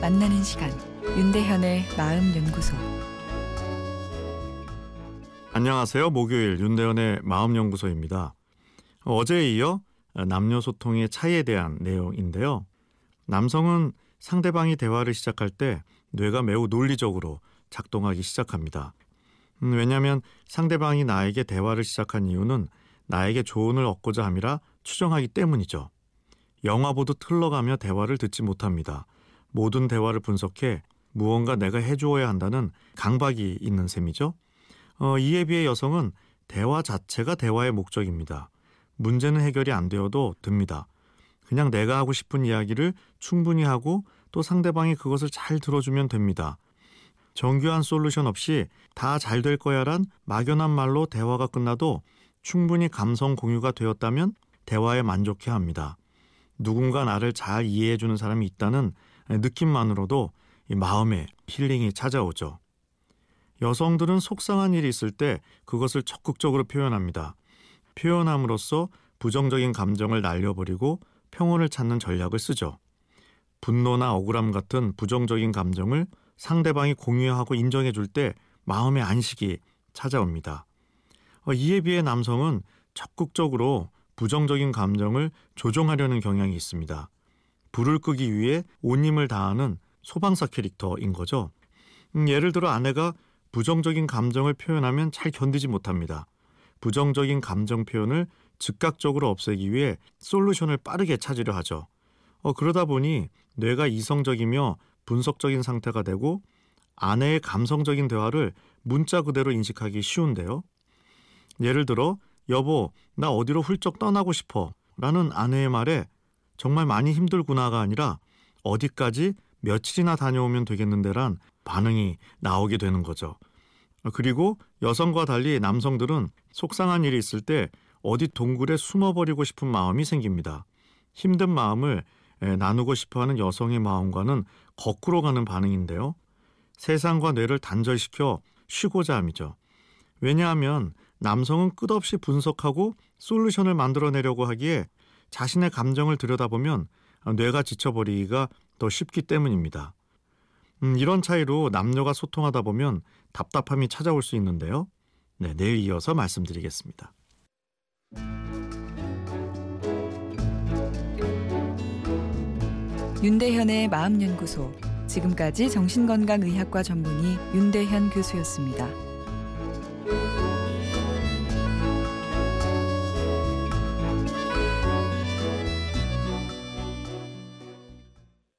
만나는 시간 윤대현의 마음 연구소 안녕하세요. 목요일 윤대현의 마음 연구소입니다. 어제에 이어 남녀 소통의 차이에 대한 내용인데요. 남성은 상대방이 대화를 시작할 때 뇌가 매우 논리적으로 작동하기 시작합니다. 음, 왜냐하면 상대방이 나에게 대화를 시작한 이유는 나에게 조언을 얻고자 함이라 추정하기 때문이죠. 영화 보듯 흘러가며 대화를 듣지 못합니다. 모든 대화를 분석해 무언가 내가 해주어야 한다는 강박이 있는 셈이죠. 어, 이에 비해 여성은 대화 자체가 대화의 목적입니다. 문제는 해결이 안 되어도 듭니다. 그냥 내가 하고 싶은 이야기를 충분히 하고 또 상대방이 그것을 잘 들어주면 됩니다. 정교한 솔루션 없이 다 잘 될 거야란 막연한 말로 대화가 끝나도 충분히 감성 공유가 되었다면 대화에 만족해 합니다. 누군가 나를 잘 이해해 주는 사람이 있다는 느낌만으로도 마음에 힐링이 찾아오죠. 여성들은 속상한 일이 있을 때 그것을 적극적으로 표현합니다. 표현함으로써 부정적인 감정을 날려버리고 평온을 찾는 전략을 쓰죠. 분노나 억울함 같은 부정적인 감정을 상대방이 공유하고 인정해 줄 때 마음의 안식이 찾아옵니다. 어, 이에 비해 남성은 적극적으로 부정적인 감정을 조종하려는 경향이 있습니다. 불을 끄기 위해 온 힘을 다하는 소방사 캐릭터인 거죠. 음, 예를 들어 아내가 부정적인 감정을 표현하면 잘 견디지 못합니다. 부정적인 감정 표현을 즉각적으로 없애기 위해 솔루션을 빠르게 찾으려 하죠. 어, 그러다 보니 뇌가 이성적이며 분석적인 상태가 되고 아내의 감성적인 대화를 문자 그대로 인식하기 쉬운데요. 예를 들어 여보 나 어디로 훌쩍 떠나고 싶어 라는 아내의 말에 정말 많이 힘들구나가 아니라 어디까지 며칠이나 다녀오면 되겠는데란 반응이 나오게 되는 거죠. 그리고 여성과 달리 남성들은 속상한 일이 있을 때 어디 동굴에 숨어버리고 싶은 마음이 생깁니다. 힘든 마음을 나누고 싶어하는 여성의 마음과는 거꾸로 가는 반응인데요. 세상과 뇌를 단절시켜 쉬고자 함이죠. 왜냐하면 남성은 끝없이 분석하고 솔루션을 만들어내려고 하기에 자신의 감정을 들여다보면 뇌가 지쳐버리기가 더 쉽기 때문입니다. 음, 이런 차이로 남녀가 소통하다 보면 답답함이 찾아올 수 있는데요. 네, 내일 이어서 말씀드리겠습니다. 윤대현의 마음연구소 지금까지 정신건강의학과 전문의 윤대현 교수였습니다.